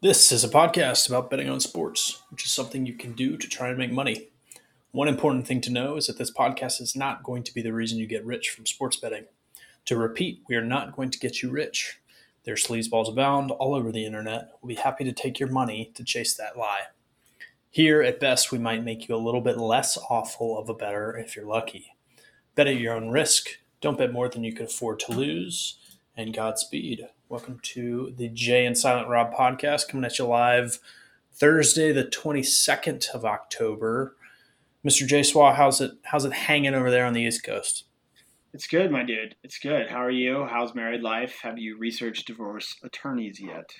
This is a podcast about betting on sports, which is something you can do to try and make money. One important thing to know is that this podcast is not going to be the reason you get rich from sports betting. To repeat, we are not going to get you rich. There's sleazeballs abound all over the internet. We'll be happy to take your money to chase that lie. Here, at best, we might make you a little bit less awful of a better if you're lucky. Bet at your own risk. Don't bet more than you can afford to lose. And Godspeed. Welcome to the Jay and Silent Rob podcast, coming at you live Thursday, the 22nd of October. Mr. Jay Swa, how's it how's it hanging over there on the East Coast? It's good, my dude. It's good. How are you? How's married life? Have you researched divorce attorneys yet?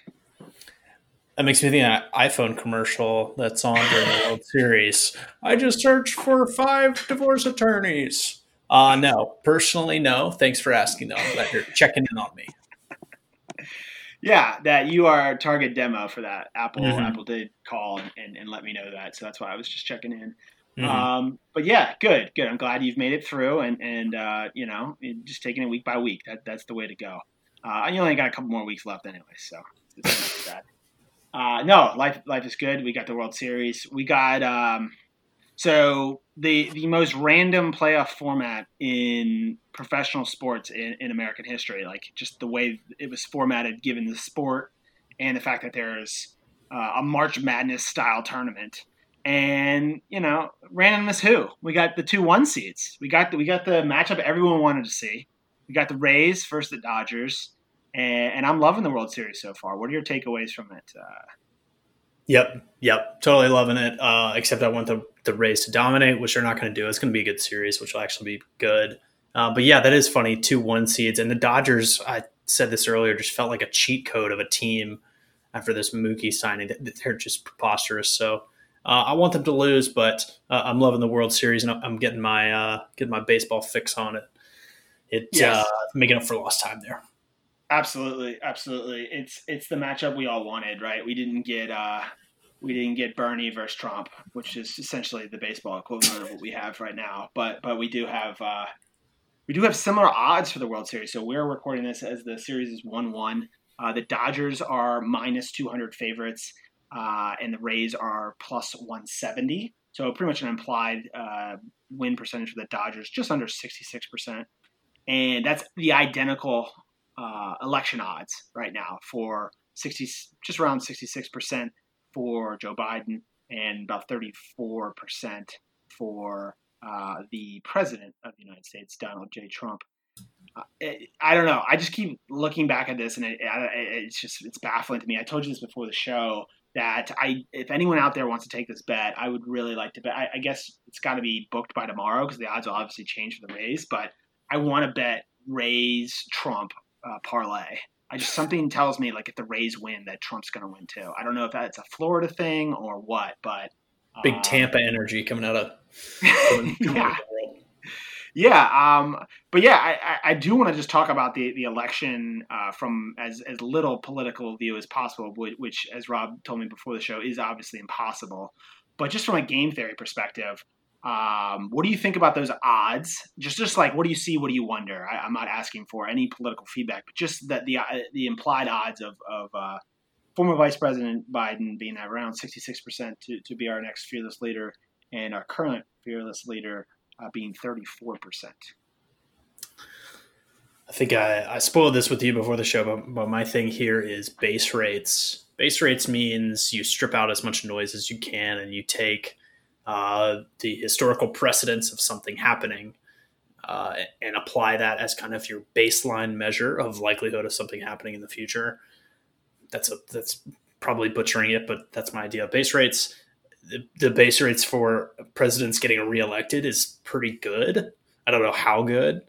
That makes me think of that iPhone commercial that's on during the World Series. I just searched for five divorce attorneys. Uh no, personally, no. Thanks for asking though. I'm glad you're checking in on me yeah, that you are our target demo for that. Apple mm-hmm. Apple did call and, and, let me know that, so that's why I was just checking in. Mm-hmm. Um, but yeah, good, good. I'm glad you've made it through, and and uh, you know, just taking it week by week. That that's the way to go. Uh, you only got a couple more weeks left anyway, so it's not bad. Uh, no, life life is good. We got the World Series. We got um, so the the most random playoff format in professional sports in, in American history, like just the way it was formatted, given the sport and the fact that there's uh, a March Madness style tournament. And you know, randomness who we got the two one seeds. We got the, we got the matchup everyone wanted to see. We got the Rays versus the Dodgers, and, and I'm loving the World Series so far. What are your takeaways from it? Uh, Yep, yep, totally loving it. Uh, except I want the the Rays to dominate, which they're not going to do. It's going to be a good series, which will actually be good. Uh, but yeah, that is funny. Two one seeds and the Dodgers. I said this earlier, just felt like a cheat code of a team after this Mookie signing. They're just preposterous. So uh, I want them to lose, but uh, I'm loving the World Series and I'm getting my uh, getting my baseball fix on it. It yes. Uh, making up for lost time there. Absolutely, absolutely. It's it's the matchup we all wanted, right? We didn't get uh we didn't get Bernie versus Trump, which is essentially the baseball equivalent of what we have right now. But but we do have uh we do have similar odds for the World Series. So we're recording this as the series is one one. Uh, the Dodgers are minus two hundred favorites, uh, and the Rays are plus one seventy. So pretty much an implied uh, win percentage for the Dodgers, just under sixty six percent, and that's the identical uh, election odds right now for 60, just around 66% for Joe Biden and about 34% for uh, the president of the United States, Donald J. Trump. Uh, it, I don't know. I just keep looking back at this, and it, it, it's just it's baffling to me. I told you this before the show that I, if anyone out there wants to take this bet, I would really like to bet. I, I guess it's got to be booked by tomorrow because the odds will obviously change for the Rays. But I want to bet Rays Trump uh, parlay. I just something tells me like if the Rays win, that Trump's going to win too. I don't know if that's a Florida thing or what, but big um, Tampa energy coming out of yeah. Yeah, um, but yeah, I, I do want to just talk about the the election uh, from as as little political view as possible, which, which, as Rob told me before the show, is obviously impossible. But just from a game theory perspective, um, what do you think about those odds? Just, just like, what do you see? What do you wonder? I, am not asking for any political feedback, but just that the uh, the implied odds of of uh, former Vice President Biden being at around 66 percent to to be our next fearless leader, and our current fearless leader uh, being 34 percent. I think I, I spoiled this with you before the show, but, but my thing here is base rates. Base rates means you strip out as much noise as you can, and you take uh, the historical precedents of something happening uh, and apply that as kind of your baseline measure of likelihood of something happening in the future. That's a that's probably butchering it, but that's my idea. of Base rates, the, the base rates for presidents getting reelected is pretty good. I don't know how good,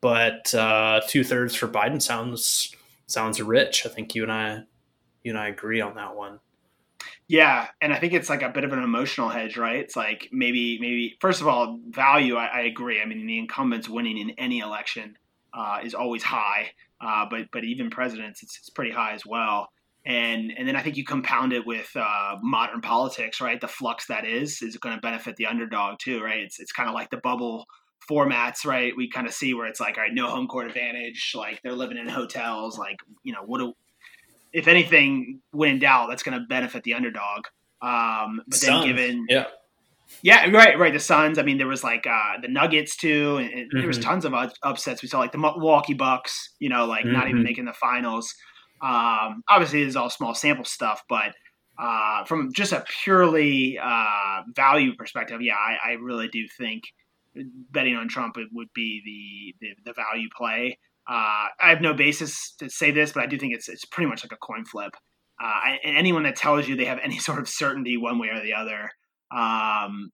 but uh, two thirds for Biden sounds sounds rich. I think you and I you and I agree on that one. Yeah, and I think it's like a bit of an emotional hedge, right? It's like maybe, maybe first of all, value. I, I agree. I mean, the incumbents winning in any election uh, is always high, uh, but but even presidents, it's, it's, pretty high as well. And and then I think you compound it with uh, modern politics, right? The flux that is is going to benefit the underdog too, right? It's it's kind of like the bubble formats, right? We kind of see where it's like, all right, no home court advantage, like they're living in hotels, like you know, what do if anything, when in doubt, that's going to benefit the underdog. Um, but then given yeah. Yeah, right, right. The Suns. I mean, there was like uh, the Nuggets too, and, and mm-hmm. there was mm-hmm. tons of upsets. We saw like the Milwaukee Bucks, you know, like mm-hmm. not even mm-hmm. making the finals. Um, obviously, this is all small sample stuff, but uh, from just a purely uh, value perspective, yeah, I, I, really do think betting on Trump would be the the, the value play. Uh, I have no basis to say this, but I do think it's it's pretty much like a coin flip. Uh, and anyone that tells you they have any sort of certainty one way or the other um,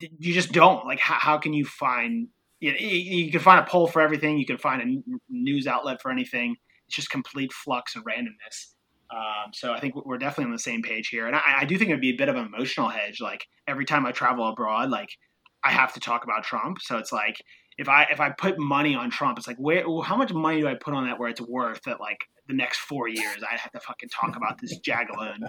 you just don't like. How, how can you find? You, know, you can find a poll for everything. You can find a news outlet for anything. It's just complete flux and randomness. Um, so I think we're definitely on the same page here, and I, I do think it'd be a bit of an emotional hedge. Like every time I travel abroad, like I have to talk about Trump. So it's like if I if I put money on Trump, it's like where how much money do I put on that where it's worth that like the next four years I have to fucking talk about this jagaloon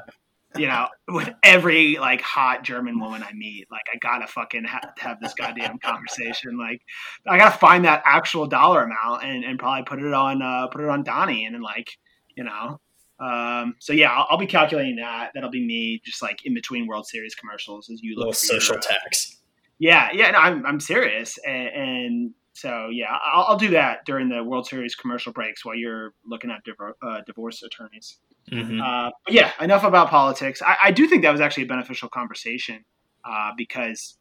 you know, with every like hot German woman I meet, like I gotta fucking ha- have this goddamn conversation. Like I gotta find that actual dollar amount and, and probably put it on uh, put it on Donnie and then like you know. Um, so yeah, I'll, I'll, be calculating that. That'll be me just like in between World Series commercials as you look. social your, tax. Yeah, yeah, no, I'm I'm serious, and, and so yeah, I'll, I'll, do that during the World Series commercial breaks while you're looking at div- uh, divorce attorneys. Mm-hmm. Uh, but yeah, enough about politics. I, I, do think that was actually a beneficial conversation uh, because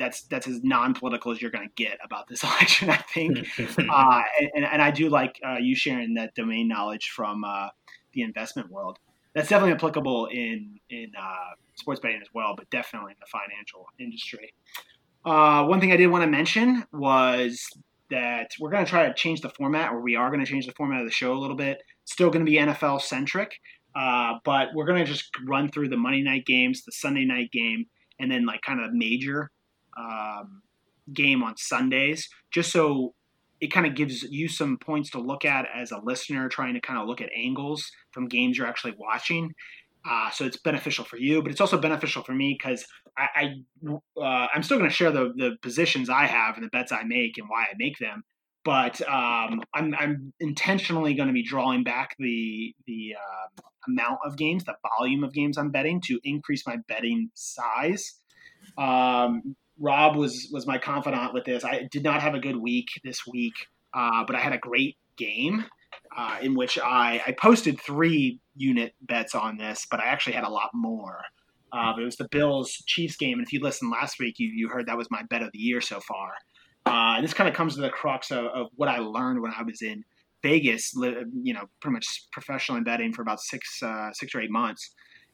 that's that's as non-political as you're going to get about this election. I think, uh, and, and, I do like uh, you sharing that domain knowledge from uh, the investment world. That's definitely applicable in in uh, sports betting as well, but definitely in the financial industry. One thing I did want to mention was that we're going to try to change the format, or we are going to change the format of the show a little bit. Still going to be NFL centric, uh, but we're going to just run through the Monday night games, the Sunday night game, and then like kind of major um, game on Sundays, just so it kind of gives you some points to look at as a listener trying to kind of look at angles from games you're actually watching. Uh, so it's beneficial for you, but it's also beneficial for me because I, I uh, I'm still going to share the the positions I have and the bets I make and why I make them. But um, I'm, I'm intentionally going to be drawing back the the uh, amount of games, the volume of games I'm betting to increase my betting size. Um, Rob was was my confidant with this. I did not have a good week this week, uh, but I had a great game uh, in which I, I posted three unit bets on this, but I actually had a lot more. It was the Bills Chiefs game, and if you listened last week, you, you heard that was my bet of the year so far. Uh, and this kind of comes to the crux of, of, what I learned when I was in Vegas, you know, pretty much professional in betting for about six uh, six or eight months.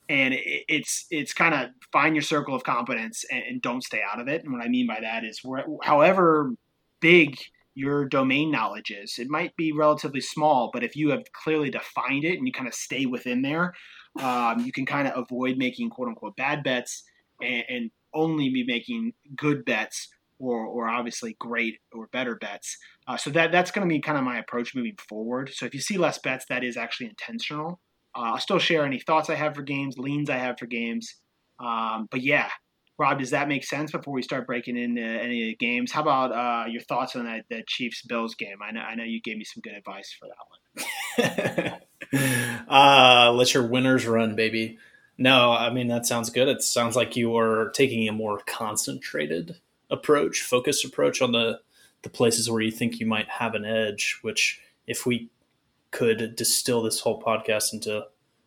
And it, it's it's kind of find your circle of competence and, and, don't stay out of it. And what I mean by that is, however big your domain knowledge is. It might be relatively small, but if you have clearly defined it and you kind of stay within there, um, you can kind of avoid making quote unquote bad bets and, and only be making good bets or, or obviously great or better bets. Uh, so that that's going to be kind of my approach moving forward. So if you see less bets, that is actually intentional. Uh, I'll still share any thoughts I have for games, leans I have for games. Um, but yeah, Rob, does that make sense before we start breaking into any of the games? How about uh, your thoughts on that, that Chiefs Bills game? I know, I know you gave me some good advice for that one. uh, let your winners run, baby. No, I mean, that sounds good. It sounds like you are taking a more concentrated approach, focused approach on the, the places where you think you might have an edge, which if we could distill this whole podcast into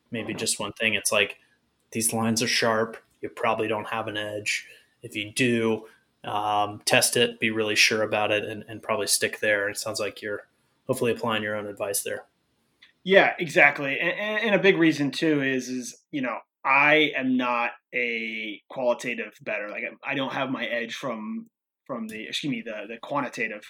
maybe just one thing, it's like these lines are sharp you probably don't have an edge. If you do, um, test it, be really sure about it, and, and probably stick there. It sounds like you're hopefully applying your own advice there. Yeah, exactly. And, and, a big reason too is is you know I am not a qualitative better. Like I don't have my edge from from the excuse me the the quantitative,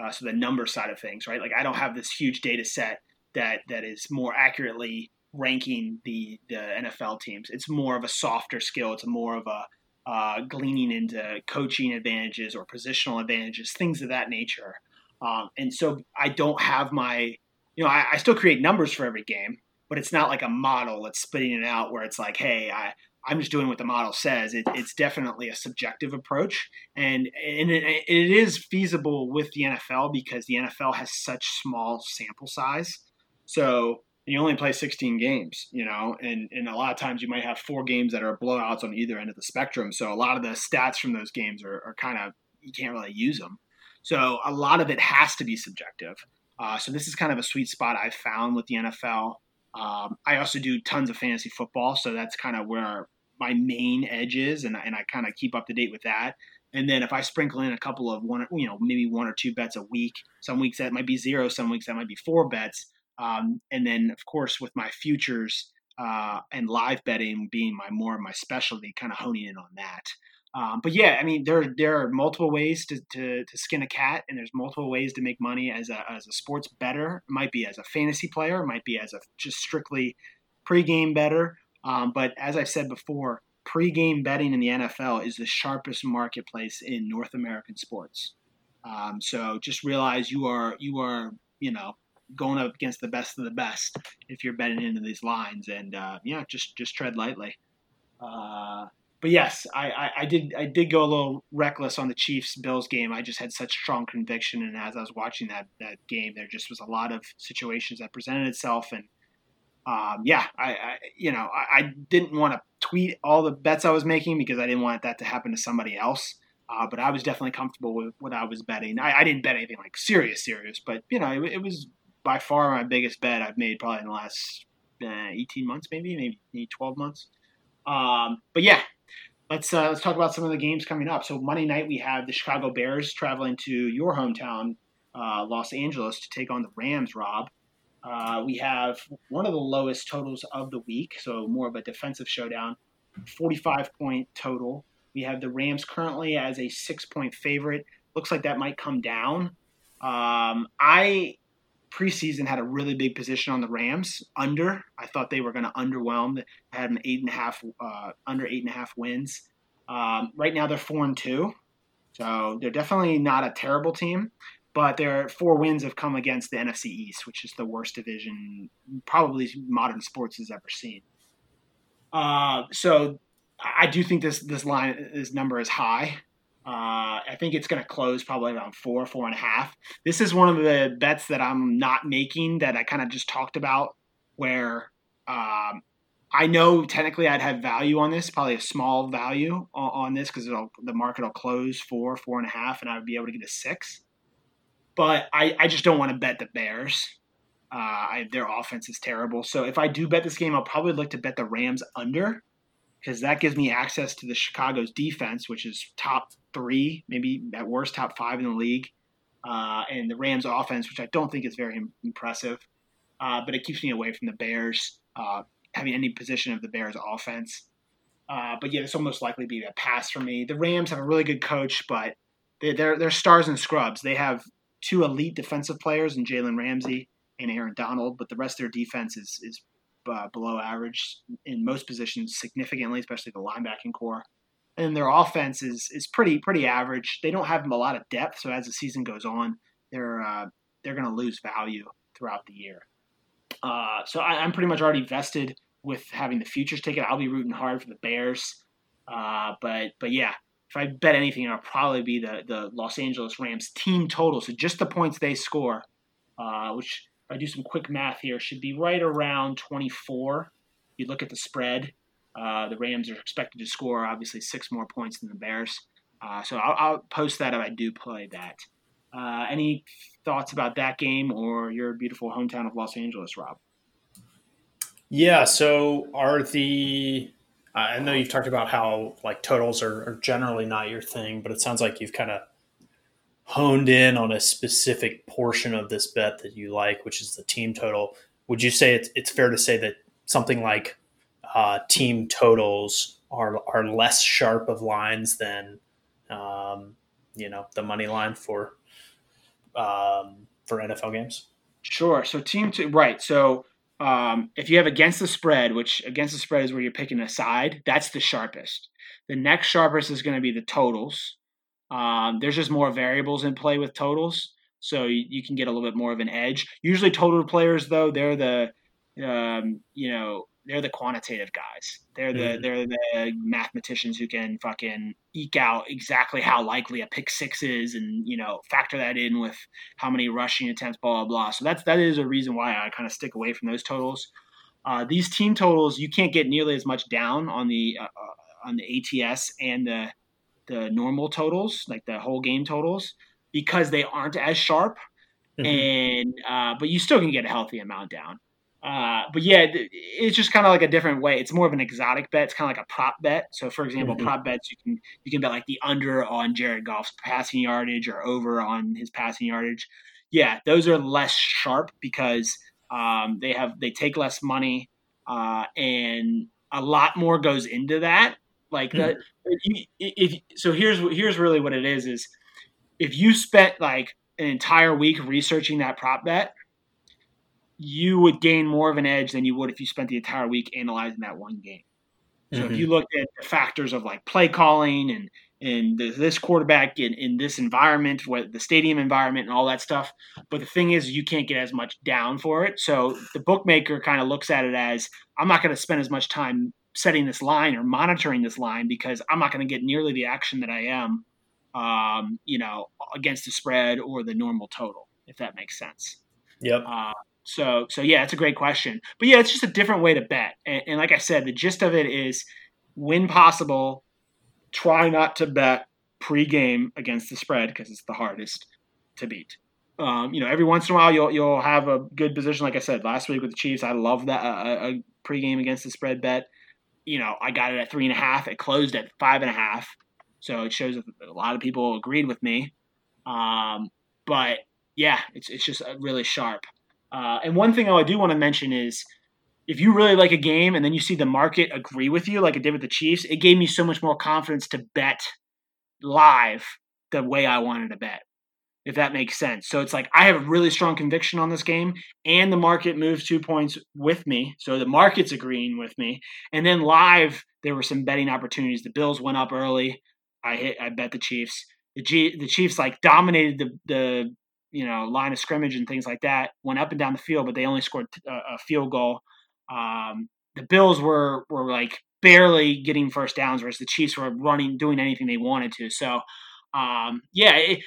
uh, so the number side of things, right? Like I don't have this huge data set that that is more accurately ranking the the NFL teams. It's more of a softer skill. It's more of a uh, gleaning into coaching advantages or positional advantages, things of that nature. Um, and so I don't have my, you know, I, I, still create numbers for every game, but it's not like a model that's spitting it out where it's like, hey, I, I'm just doing what the model says. It, it's definitely a subjective approach, and and it, it is feasible with the NFL because the NFL has such small sample size. So you only play 16 games, you know, and, and a lot of times you might have four games that are blowouts on either end of the spectrum. So a lot of the stats from those games are, are kind of, you can't really use them. So a lot of it has to be subjective. Uh, so this is kind of a sweet spot I've found with the NFL. Um, I also do tons of fantasy football. So that's kind of where my main edge is. And, and I kind of keep up to date with that. And then if I sprinkle in a couple of one, you know, maybe one or two bets a week, some weeks that might be zero, some weeks that might be four bets um, and then, of course, with my futures uh, and live betting being my more of my specialty, kind of honing in on that. Um, but yeah, I mean, there there are multiple ways to, to, to, skin a cat, and there's multiple ways to make money as a as a sports better. It might be as a fantasy player, it might be as a just strictly pregame better. Um, but as I've said before, pregame betting in the NFL is the sharpest marketplace in North American sports. Um, so just realize you are you are you know going up against the best of the best if you're betting into these lines. And uh, yeah, just just tread lightly. Uh, but yes, I, I, I, did I did go a little reckless on the Chiefs Bills game. I just had such strong conviction, and as I was watching that that game, there just was a lot of situations that presented itself, and um, yeah, I, I, you know I, I didn't want to tweet all the bets I was making because I didn't want that to happen to somebody else. Uh, but I was definitely comfortable with what I was betting. I, I didn't bet anything like serious, serious, but you know it, it was by far my biggest bet I've made probably in the last uh, 18 months, maybe, maybe 12 months. Um, but yeah, let's uh, let's talk about some of the games coming up. So Monday night we have the Chicago Bears traveling to your hometown, uh, Los Angeles, to take on the Rams. Rob, uh, we have one of the lowest totals of the week, so more of a defensive showdown. 45 point total. We have the Rams currently as a six point favorite. Looks like that might come down. Um, I preseason had a really big position on the Rams under. I thought they were going to underwhelm. I had an eight and a half uh, under eight and a half wins. Um, right now they're four and two, so they're definitely not a terrible team. But their four wins have come against the NFC East, which is the worst division probably modern sports has ever seen. Uh, so I do think this this line this number is high. Uh, I think it's going to close probably around four, four and a half. This is one of the bets that I'm not making that I kind of just talked about, where um, I know technically I'd have value on this, probably a small value on, on this because the market will close four, four and a half, and I would be able to get a six. But I, I just don't want to bet the Bears. Uh, I, their offense is terrible. So if I do bet this game, I'll probably look to bet the Rams under because that gives me access to the Chicago's defense, which is top three, maybe at worst top five in the league, uh, and the Rams' offense, which I don't think is very impressive. Uh, but it keeps me away from the Bears uh, having any position of the Bears' offense. Uh, but yeah, this will most likely be a pass for me. The Rams have a really good coach, but they, they're they're stars and scrubs. They have two elite defensive players in Jalen Ramsey and Aaron Donald, but the rest of their defense is is uh, below average in most positions significantly, especially the linebacking corps. And their offense is is pretty pretty average. They don't have a lot of depth, so as the season goes on, they're uh, they're going to lose value throughout the year. Uh, so I, am pretty much already vested with having the futures ticket. I'll be rooting hard for the Bears, uh, but but yeah, if I bet anything, it'll probably be the the Los Angeles Rams team total. So just the points they score, uh, which I do some quick math here, should be right around 24. You look at the spread. Uh, the Rams are expected to score obviously six more points than the Bears. Uh, so I'll, I'll, post that if I do play that. Uh, any thoughts about that game or your beautiful hometown of Los Angeles, Rob? Yeah. So are the I know you've talked about how like totals are, are generally not your thing, but it sounds like you've kind of honed in on a specific portion of this bet that you like, which is the team total. Would you say it's, it's fair to say that something like uh, team totals are are less sharp of lines than um, you know the money line for um, for NFL games? Sure. So team to right. So um, if you have against the spread, which against the spread is where you're picking a side, that's the sharpest. The next sharpest is going to be the totals. Um, there's just more variables in play with totals, so you, you, can get a little bit more of an edge. Usually, total players though they're the um, you know they're the quantitative guys. They're the mm-hmm. they're the mathematicians who can fucking eke out exactly how likely a pick six is, and you know factor that in with how many rushing attempts, blah blah blah. So that's that is a reason why I kind of stick away from those totals. Uh, these team totals you can't get nearly as much down on the uh, uh on the ATS and the the normal totals, like the whole game totals, because they aren't as sharp. Mm-hmm. And uh, but you still can get a healthy amount down. Uh, but yeah, it's just kind of like a different way. It's more of an exotic bet. It's kind of like a prop bet. So, for example, mm-hmm. prop bets you can you can bet like the under on Jared Goff's passing yardage or over on his passing yardage. Yeah, those are less sharp because um, they have they take less money uh, and a lot more goes into that. Like mm-hmm. the if so, here's here's really what it is: is if you spent like an entire week researching that prop bet you would gain more of an edge than you would if you spent the entire week analyzing that one game. So mm-hmm. if you looked at the factors of like play calling and and this quarterback in, in this environment, what the stadium environment and all that stuff. But the thing is, you can't get as much down for it. So the bookmaker kind of looks at it as I'm not going to spend as much time setting this line or monitoring this line because I'm not going to get nearly the action that I am, um, you know, against the spread or the normal total, if that makes sense. Yep. Uh, so, so yeah, it's a great question. But yeah, it's just a different way to bet. And, and like I said, the gist of it is, when possible, try not to bet pre-game against the spread because it's the hardest to beat. Um, you know, every once in a while you'll you'll have a good position. Like I said last week with the Chiefs, I love that uh, a pre-game against the spread bet. You know, I got it at three and a half. It closed at five and a half, so it shows that a lot of people agreed with me. Um, but yeah, it's it's just really sharp. Uh, and one thing I do want to mention is if you really like a game and then you see the market agree with you, like it did with the Chiefs, it gave me so much more confidence to bet live the way I wanted to bet, if that makes sense. So it's like I have a really strong conviction on this game, and the market moves two points with me. So the market's agreeing with me. And then live, there were some betting opportunities. The Bills went up early. I hit, I bet the Chiefs. The, G, the Chiefs like dominated the, the you know line of scrimmage and things like that went up and down the field, but they only scored a, a field goal. Um, the Bills were were like barely getting first downs, whereas the Chiefs were running, doing anything they wanted to. So, um, yeah, it,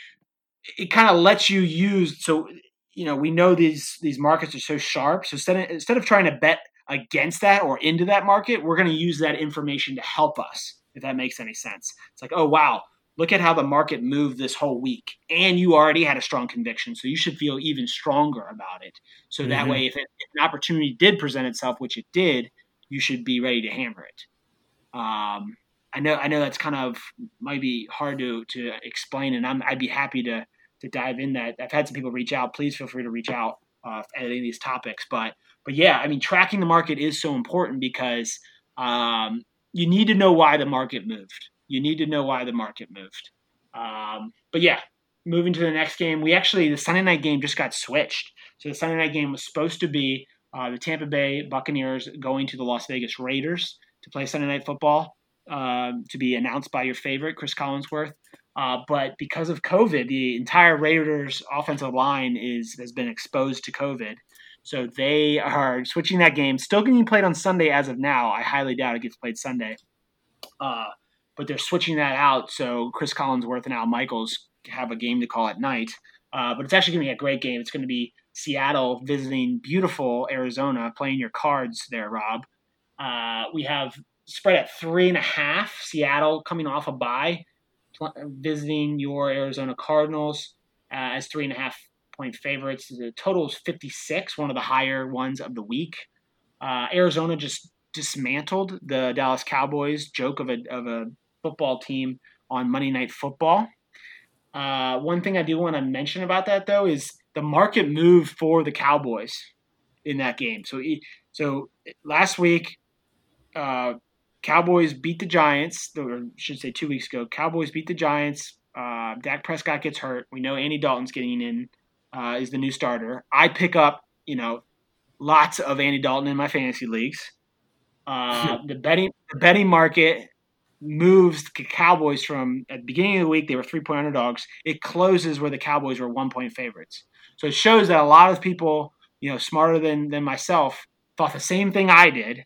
it kind of lets you use. So, you know, we know these these markets are so sharp. So instead of, instead of trying to bet against that or into that market, we're going to use that information to help us. If that makes any sense, it's like, oh wow, look at how the market moved this whole week and you already had a strong conviction so you should feel even stronger about it so mm-hmm. that way if, it, if, an opportunity did present itself which it did you should be ready to hammer it um, i know i know that's kind of might be hard to to explain and I'm, i'd be happy to to dive in that i've had some people reach out please feel free to reach out uh, any of these topics but but yeah i mean tracking the market is so important because um, you need to know why the market moved you need to know why the market moved. Um, but yeah, moving to the next game, we actually the Sunday night game just got switched. So the Sunday night game was supposed to be uh, the Tampa Bay Buccaneers going to the Las Vegas Raiders to play Sunday night football. Uh, to be announced by your favorite Chris Collinsworth, uh, but because of COVID, the entire Raiders offensive line is has been exposed to COVID. So they are switching that game. Still getting played on Sunday as of now. I highly doubt it gets played Sunday. Uh, but they're switching that out so Chris Collinsworth and Al Michaels have a game to call at night. Uh, but it's actually going to be a great game. It's going to be Seattle visiting beautiful Arizona, playing your cards there, Rob. Uh, we have spread at three and a half. Seattle coming off a bye, visiting your Arizona Cardinals uh, as three and a half point favorites. The total is 56, one of the higher ones of the week. Uh, Arizona just dismantled the Dallas Cowboys joke of a, of a football team on Monday Night Football. Uh, one thing I do want to mention about that though is the market move for the Cowboys in that game. So, so last week, uh, Cowboys beat the Giants. Or I should say two weeks ago, Cowboys beat the Giants. Uh, Dak Prescott gets hurt. We know Andy Dalton's getting in. Uh, is the new starter. I pick up, you know, lots of Andy Dalton in my fantasy leagues. Uh, the betting the betting market moves the Cowboys from at the beginning of the week they were three point underdogs. It closes where the Cowboys were one point favorites. So it shows that a lot of people, you know, smarter than than myself, thought the same thing I did.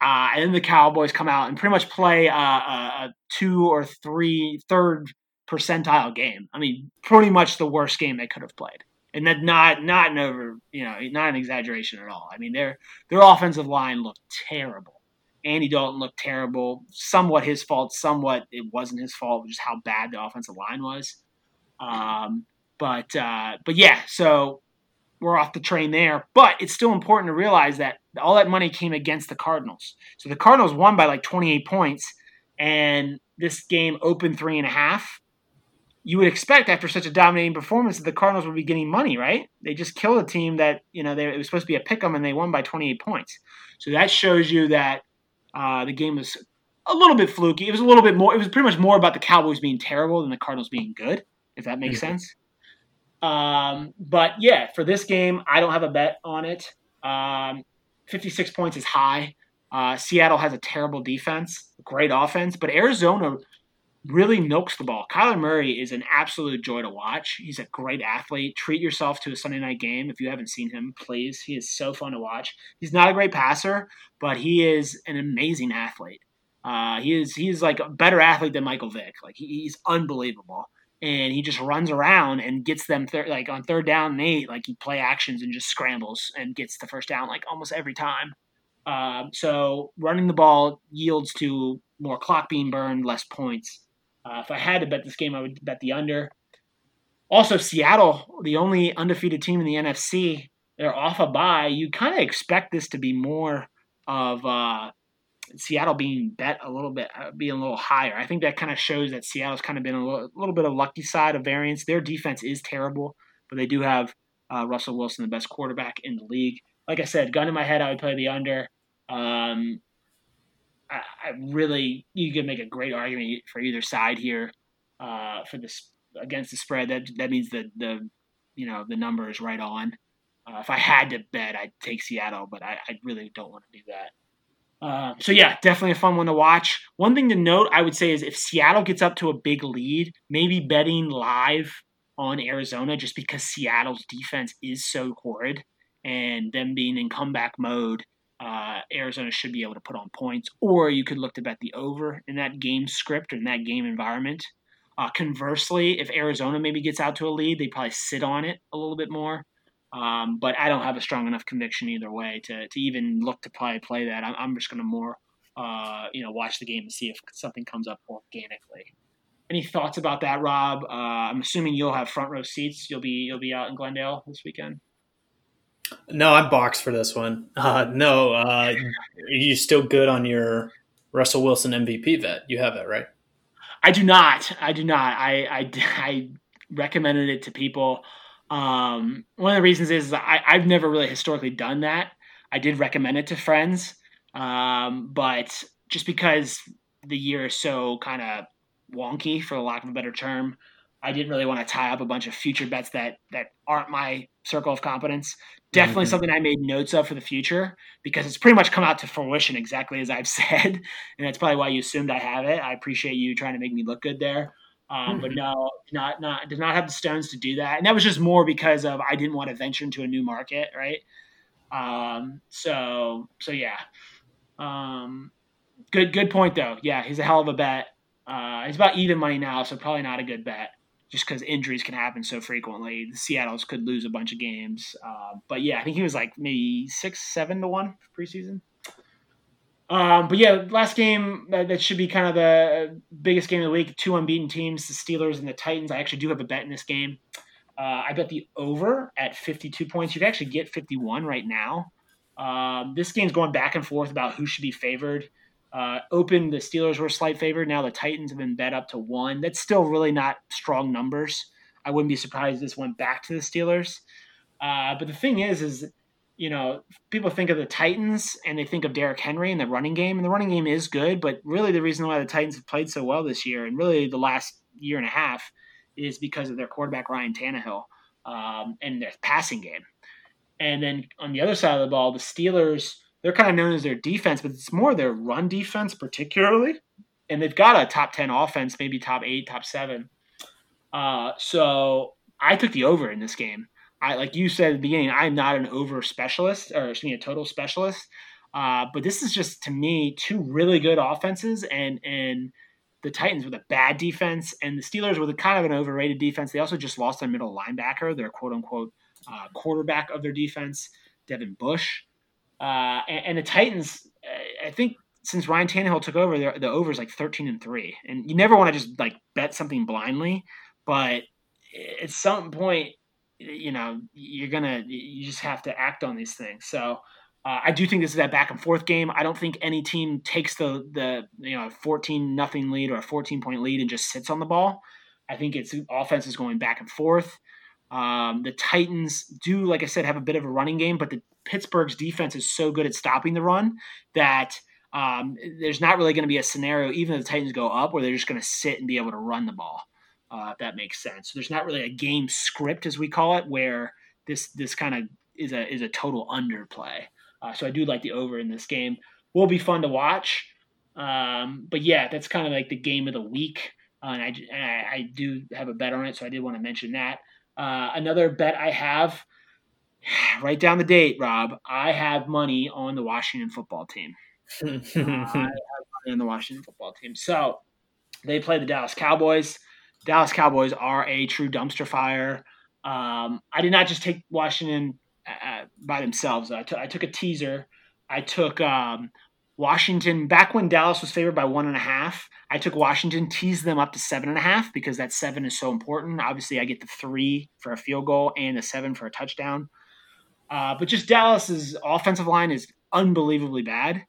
Uh, and then the Cowboys come out and pretty much play a, a, two or three third percentile game. I mean, pretty much the worst game they could have played, and that not not an over you know not an exaggeration at all. I mean, their their offensive line looked terrible. Andy Dalton looked terrible. Somewhat his fault. Somewhat it wasn't his fault. Just how bad the offensive line was. Um, but uh, but yeah, so we're off the train there. But it's still important to realize that all that money came against the Cardinals. So the Cardinals won by like 28 points, and this game opened three and a half. You would expect after such a dominating performance that the Cardinals would be getting money, right? They just killed a team that you know they, it was supposed to be a pick 'em, and they won by 28 points. So that shows you that uh, the game was a little bit fluky. It was a little bit more. It was pretty much more about the Cowboys being terrible than the Cardinals being good, if that makes mm-hmm. sense. Um, but yeah, for this game, I don't have a bet on it. Um, 56 points is high. Uh, Seattle has a terrible defense, great offense, but Arizona really milks the ball. Kyler Murray is an absolute joy to watch. He's a great athlete. Treat yourself to a Sunday night game if you haven't seen him, please. He is so fun to watch. He's not a great passer, but he is an amazing athlete. Uh, he is he's like a better athlete than Michael Vick. Like he, he's unbelievable and he just runs around and gets them thir- like on third down and eight, like he play actions and just scrambles and gets the first down like almost every time. Um, so running the ball yields to more clock being burned, less points. Uh, if I had to bet this game, I would bet the under. Also, Seattle, the only undefeated team in the NFC, they're off a bye. You kind of expect this to be more of uh, Seattle being bet a little bit, uh, being a little higher. I think that kind of shows that Seattle's kind of been a little, little bit of lucky side of variance. Their defense is terrible, but they do have uh, Russell Wilson, the best quarterback in the league. Like I said, gun in my head, I would play the under. Um, I, I, really, you could make a great argument for either side here uh, for this against the spread. That that means that the you know the number is right on. Uh, if I had to bet, I'd take Seattle, but I, I really don't want to do that. Uh, so yeah, definitely a fun one to watch. One thing to note, I would say, is if Seattle gets up to a big lead, maybe betting live on Arizona, just because Seattle's defense is so horrid, and them being in comeback mode, uh, Arizona should be able to put on points. Or you could look to bet the over in that game script or in that game environment. Uh, conversely, if Arizona maybe gets out to a lead, they probably sit on it a little bit more. Um, but I don't have a strong enough conviction either way to, to even look to probably play that. I'm, I'm just going to more, uh, you know, watch the game and see if something comes up organically. Any thoughts about that, Rob? Uh, I'm assuming you'll have front row seats. You'll be you'll be out in Glendale this weekend. No, I'm boxed for this one. Uh, no, uh, you still good on your Russell Wilson MVP bet? You have that right. I do not. I do not. I I, I recommended it to people. Um, one of the reasons is I, I've never really historically done that. I did recommend it to friends, um, but just because the year is so kind of wonky, for lack of a better term, I didn't really want to tie up a bunch of future bets that that aren't my circle of competence. Definitely mm-hmm. something I made notes of for the future because it's pretty much come out to fruition exactly as I've said, and that's probably why you assumed I have it. I appreciate you trying to make me look good there. Um, but mm-hmm. no, not not did not have the stones to do that, and that was just more because of I didn't want to venture into a new market, right? Um, so so yeah, um, good good point though. Yeah, he's a hell of a bet. Uh, he's about even money now, so probably not a good bet, just because injuries can happen so frequently. The Seattle's could lose a bunch of games, uh, but yeah, I think he was like maybe six seven to one preseason. Um, but yeah, last game that, that, should be kind of the biggest game of the week. Two unbeaten teams, the Steelers and the Titans. I actually do have a bet in this game. Uh, I bet the over at 52 points. You can actually get 51 right now. Um, this game's going back and forth about who should be favored. Uh, open, the Steelers were slight favored. Now the Titans have been bet up to one. That's still really not strong numbers. I wouldn't be surprised if this went back to the Steelers. Uh, but the thing is, is you know, people think of the Titans and they think of Derrick Henry and the running game, and the running game is good, but really the reason why the Titans have played so well this year and really the last year and a half is because of their quarterback Ryan Tannehill um, and their passing game. And then on the other side of the ball, the Steelers, they're kind of known as their defense, but it's more their run defense, particularly. And they've got a top 10 offense, maybe top eight, top seven. Uh, so I took the over in this game. I like you said at the beginning, I'm not an over specialist or excuse me, a total specialist. Uh, but this is just to me two really good offenses, and and the Titans with a bad defense, and the Steelers with a kind of an overrated defense. They also just lost their middle linebacker, their quote unquote uh, quarterback of their defense, Devin Bush. Uh, and, and, the Titans, I think since Ryan Tannehill took over, the over is like 13 and three. And you never want to just like bet something blindly, but at some point, you know, you're gonna you just have to act on these things. So uh, I do think this is that back and forth game. I don't think any team takes the the you know 14 nothing lead or a 14 point lead and just sits on the ball. I think it's offense is going back and forth. Um, the Titans do, like I said, have a bit of a running game, but the Pittsburgh's defense is so good at stopping the run that um, there's not really going to be a scenario, even if the Titans go up, where they're just going to sit and be able to run the ball. Uh, if that makes sense. So there's not really a game script, as we call it, where this this kind of is a is a total underplay. Uh, so I do like the over in this game. Will be fun to watch. Um, but yeah, that's kind of like the game of the week. Uh, and, I, and I, I, do have a bet on it, so I did want to mention that. Uh, another bet I have, write down the date, Rob. I have money on the Washington football team. I have money on the Washington football team. So they play the Dallas Cowboys. Dallas Cowboys are a true dumpster fire. Um, I did not just take Washington uh, by themselves. I, t- I took a teaser. I took um, Washington back when Dallas was favored by one and a half. I took Washington, teased them up to seven and a half because that seven is so important. Obviously, I get the three for a field goal and the seven for a touchdown. Uh, but just Dallas's offensive line is unbelievably bad,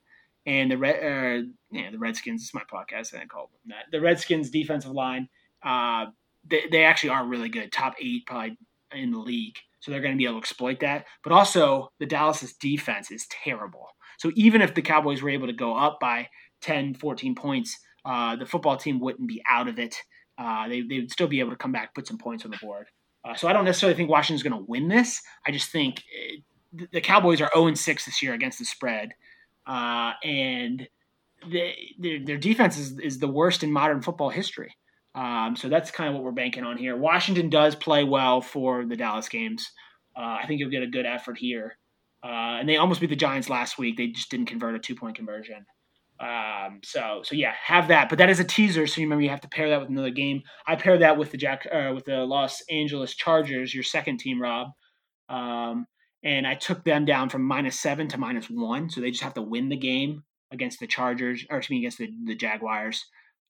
and the Red, uh, yeah, the Redskins. It's my podcast, I call them that. The Redskins' defensive line, uh, they, they actually are really good, top eight probably in the league. So they're going to be able to exploit that. But also, the Dallas's defense is terrible. So even if the Cowboys were able to go up by 10, 14 points, uh, the football team wouldn't be out of it. Uh, they, they would still be able to come back, put some points on the board. Uh, so I don't necessarily think Washington's going to win this. I just think it, uh, the Cowboys are 0 6 this year against the spread. Uh, and they, their, their defense is, is the worst in modern football history. Um, so that's kind of what we're banking on here. Washington does play well for the Dallas games. Uh, I think you'll get a good effort here. Uh, and they almost beat the Giants last week. They just didn't convert a two point conversion. Um, so so yeah, have that. But that is a teaser, so you remember you have to pair that with another game. I pair that with the Jack uh, with the Los Angeles Chargers, your second team, Rob. Um, and I took them down from minus seven to minus one, so they just have to win the game against the Chargers, or excuse me, against the, the Jaguars.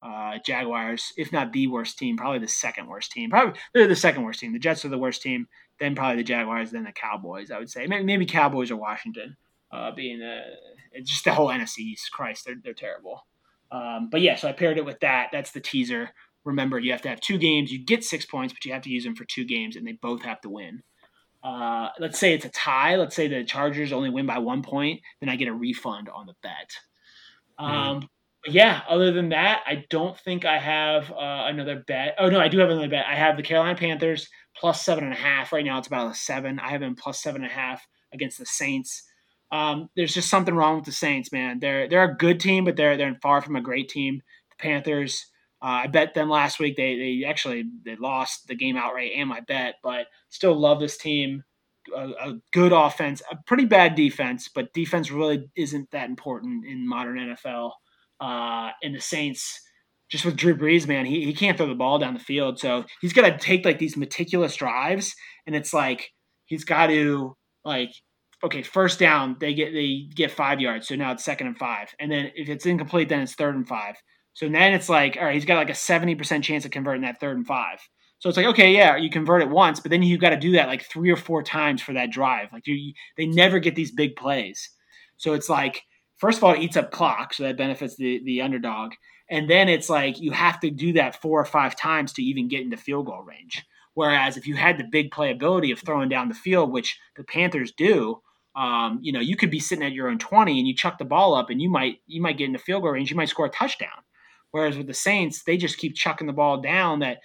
Uh, Jaguars, if not the worst team, probably the second worst team. Probably they're the second worst team. The Jets are the worst team, then probably the Jaguars, then the Cowboys. I would say maybe, maybe Cowboys or Washington, uh, being the just the whole NFC East. Christ, they're they're terrible. Um, but yeah, so I paired it with that. That's the teaser. Remember, you have to have two games. You get six points, but you have to use them for two games, and they both have to win. Uh, let's say it's a tie. Let's say the Chargers only win by one point, then I get a refund on the bet. Hmm. Um, mm yeah, other than that, I don't think I have uh, another bet. Oh no, I do have another bet. I have the Carolina Panthers plus seven and a half. Right now, it's about a seven. I have them plus seven and a half against the Saints. Um, there's just something wrong with the Saints, man. They're they're a good team, but they're they're far from a great team. The Panthers. Uh, I bet them last week. They they actually they lost the game outright and my bet, but still love this team. A, a, good offense, a pretty bad defense, but defense really isn't that important in modern NFL. Uh, and the Saints, just with Drew Brees, man, he, he can't throw the ball down the field. So he's got to take like these meticulous drives. And it's like he's got to, like, okay, first down, they get they get five yards. So now it's second and five. And then if it's incomplete, then it's third and five. So then it's like, all right, he's got like a 70% chance of converting that third and five. So it's like, okay, yeah, you convert it once, but then you've got to do that like three or four times for that drive. Like you, they never get these big plays. So it's like first of all, it eats up clock, so that benefits the the underdog. And then it's like you have to do that four or five times to even get into field goal range. Whereas if you had the big playability of throwing down the field, which the Panthers do, um, you know, you could be sitting at your own 20 and you chuck the ball up and you might you might get into field goal range, you might score a touchdown. Whereas with the Saints, they just keep chucking the ball down that,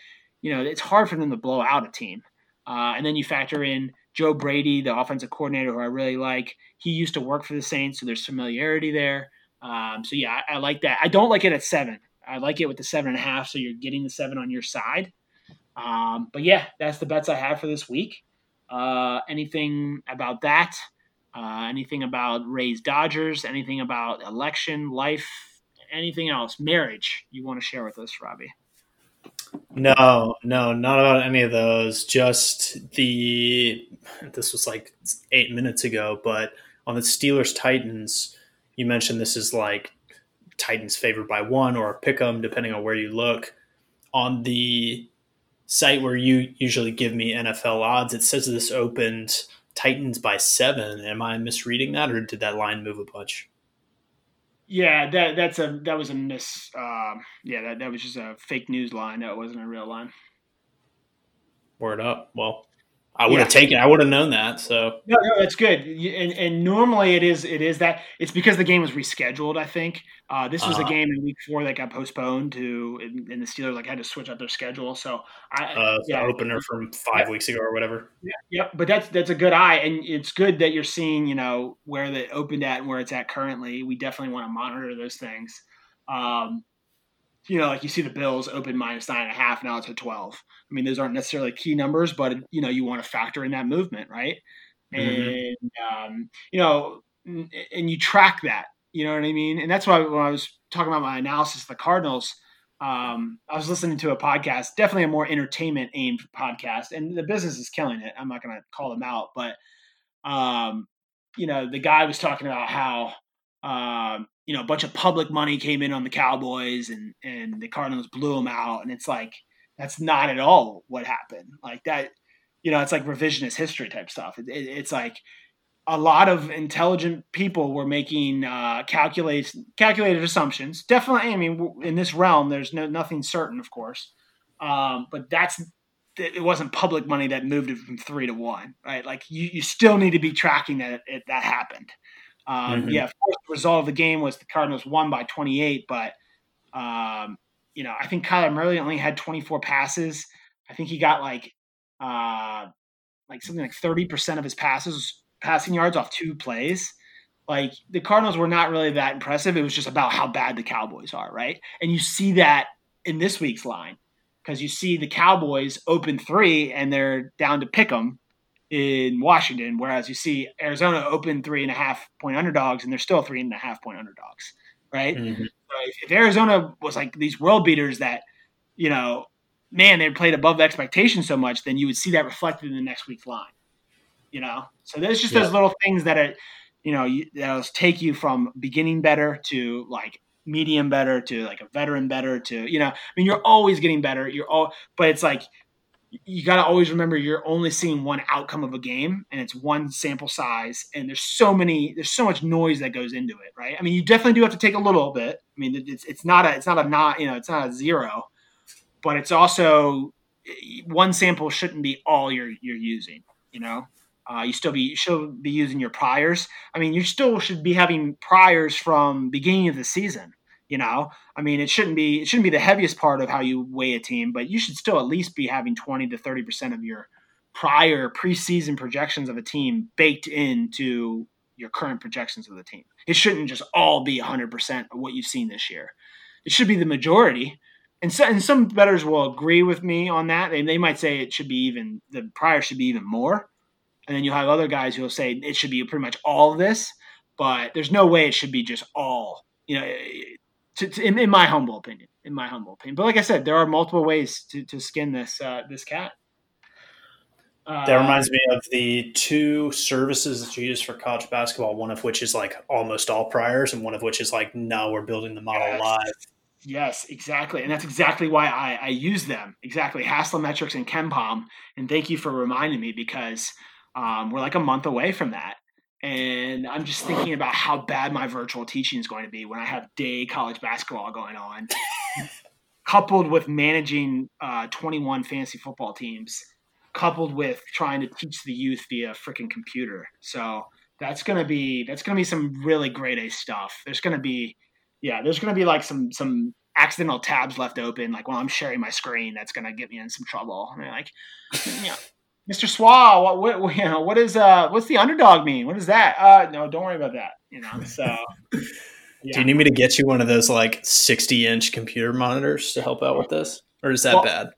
you know, it's hard for them to blow out a team. Uh, and then you factor in Joe Brady, the offensive coordinator, who I really like. He used to work for the Saints, so there's familiarity there. Um, so yeah, I, I, like that. I don't like it at seven. I like it with the seven and a half, so you're getting the seven on your side. Um, but yeah, that's the bets I have for this week. Uh, anything about that? uh, anything about Rays Dodgers, anything about election, life, anything else, marriage you want to share with us, Robbie? No, no, not about any of those. Just the this was like eight minutes ago, but on the Steelers Titans, you mentioned this is like Titans favored by one or a pick 'em, depending on where you look. On the site where you usually give me NFL odds, it says this opened Titans by seven. Am I misreading that, or did that line move a bunch? Yeah, that that's a that was a miss. Um, yeah, that that was just a fake news line. That wasn't a real line. Word up. Well, I would yeah. have taken. I would have known that. So no, no, that's good. And, and normally it is. It is that. It's because the game was rescheduled. I think uh, this was uh, a uh-huh. game in week four that got postponed to, and, and, the Steelers like had to switch up their schedule. So I uh, yeah, opener from five yeah. weeks ago or whatever. Yeah, yep. But that's that's a good eye, and it's good that you're seeing you know where the opened at and where it's at currently. We definitely want to monitor those things. Um, you know, like you see the Bills open minus nine and a half, now it's at 12. I mean, those aren't necessarily key numbers, but, you know, you want to factor in that movement, right? Mm-hmm. And, um, you know, and you track that, you know what I mean? And that's why when I was talking about my analysis of the Cardinals, um, I was listening to a podcast, definitely a more entertainment aimed podcast, and the business is killing it. I'm not going to call them out, but, um, you know, the guy was talking about how, um, you know, a bunch of public money came in on the Cowboys and and the Cardinals blew them out, and it's like that's not at all what happened. Like that, you know, it's like revisionist history type stuff. It, it, it's like a lot of intelligent people were making uh, calculated calculated assumptions. Definitely, I mean, in this realm, there's no nothing certain, of course, um, but that's it wasn't public money that moved it from three to one, right? Like you, you still need to be tracking that it, that happened. Um, mm-hmm. Yeah, of course, the result of the game was the Cardinals won by 28, but um, you know, I think Kyler Murray only had 24 passes. I think he got like uh, like something like 30% of his passes passing yards off two plays. Like the Cardinals were not really that impressive. It was just about how bad the Cowboys are, right? And you see that in this week's line because you see the Cowboys open three and they're down to pick them in Washington, whereas you see Arizona open three and a half point underdogs, and they're still three and a half point underdogs, right? Mm-hmm. So if, if, Arizona was like these world beaters that, you know, man, they played above expectation so much, then you would see that reflected in the next week's line, you know. So there's just yeah. those little things that are, you know, that'll take you from beginning bettor to like medium bettor to like a veteran bettor to you know. I mean, you're always getting better. You're all, but it's like you got to always remember you're only seeing one outcome of a game and it's one sample size and there's so many there's so much noise that goes into it right? I mean you definitely do have to take a little bit. I mean it's it's not a it's not a not you know it's not a zero but it's also one sample shouldn't be all you're you're using you know? Uh, you still be you should be using your priors. I mean you still should be having priors from beginning of the season you know, I mean, it shouldn't be it shouldn't be the heaviest part of how you weigh a team, but you should still at least be having twenty to thirty percent of your prior preseason projections of a team baked into your current projections of the team. It shouldn't just all be 100% of what you've seen this year. It should be the majority. And, so, and some bettors will agree with me on that. They, they might say it should be even, the prior should be even more. And then you'll have other guys who will say it should be pretty much all of this, but there's no way it should be just all. You know, to, to, in, in, my humble opinion. In my humble opinion, but like I said, there are multiple ways to, to skin this uh, this cat. Uh, that reminds me of the two services that you use for college basketball. One of which is like almost all priors, and one of which is like, no, we're building the model yes. live. Yes, exactly, and that's exactly why I, I use them. Exactly, Haslametrics and KenPom, and thank you for reminding me because um, we're like a month away from that, and I'm just thinking about how bad my virtual teaching is going to be when I have day college basketball going on, coupled with managing uh, 21 fantasy football teams, coupled with trying to teach the youth via freaking computer. So that's gonna be that's gonna be some really great A stuff. There's gonna be yeah, there's gonna be like some some accidental tabs left open, like while I'm sharing my screen, that's gonna get me in some trouble. I mean, like, you know, Mr. Swa, what, what, you know, what is uh, what's the underdog mean? What is that? Uh, no, don't worry about that. You know, so. Yeah. Do you need me to get you one of those like 60 inch computer monitors to help out with this, or is that well, bad?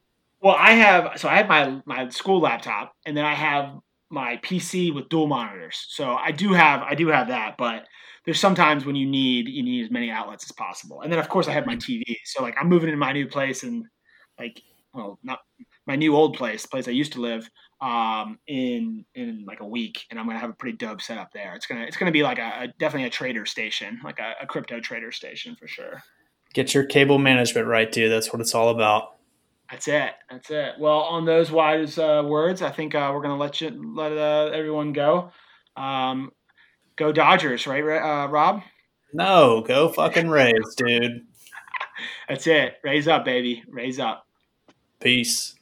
Well, I have so I have my my school laptop, and then I have my PC with dual monitors. So I do have I do have that, but there's sometimes when you need you need as many outlets as possible. And then of course I have my TV. So like I'm moving into my new place and like well not my new old place, the place I used to live, um, in in like a week, and I'm gonna have a pretty dope setup there. It's gonna it's gonna be like a, a definitely a trader station, like a, a crypto trader station for sure. Get your cable management right, dude. That's what it's all about. That's it. That's it. Well, on those wise uh, words, I think uh, we're gonna let you let uh, everyone go. Um, go Dodgers, right, uh, Rob? No, go fucking Rays, dude. That's it. Rays up, baby. Rays up. Peace.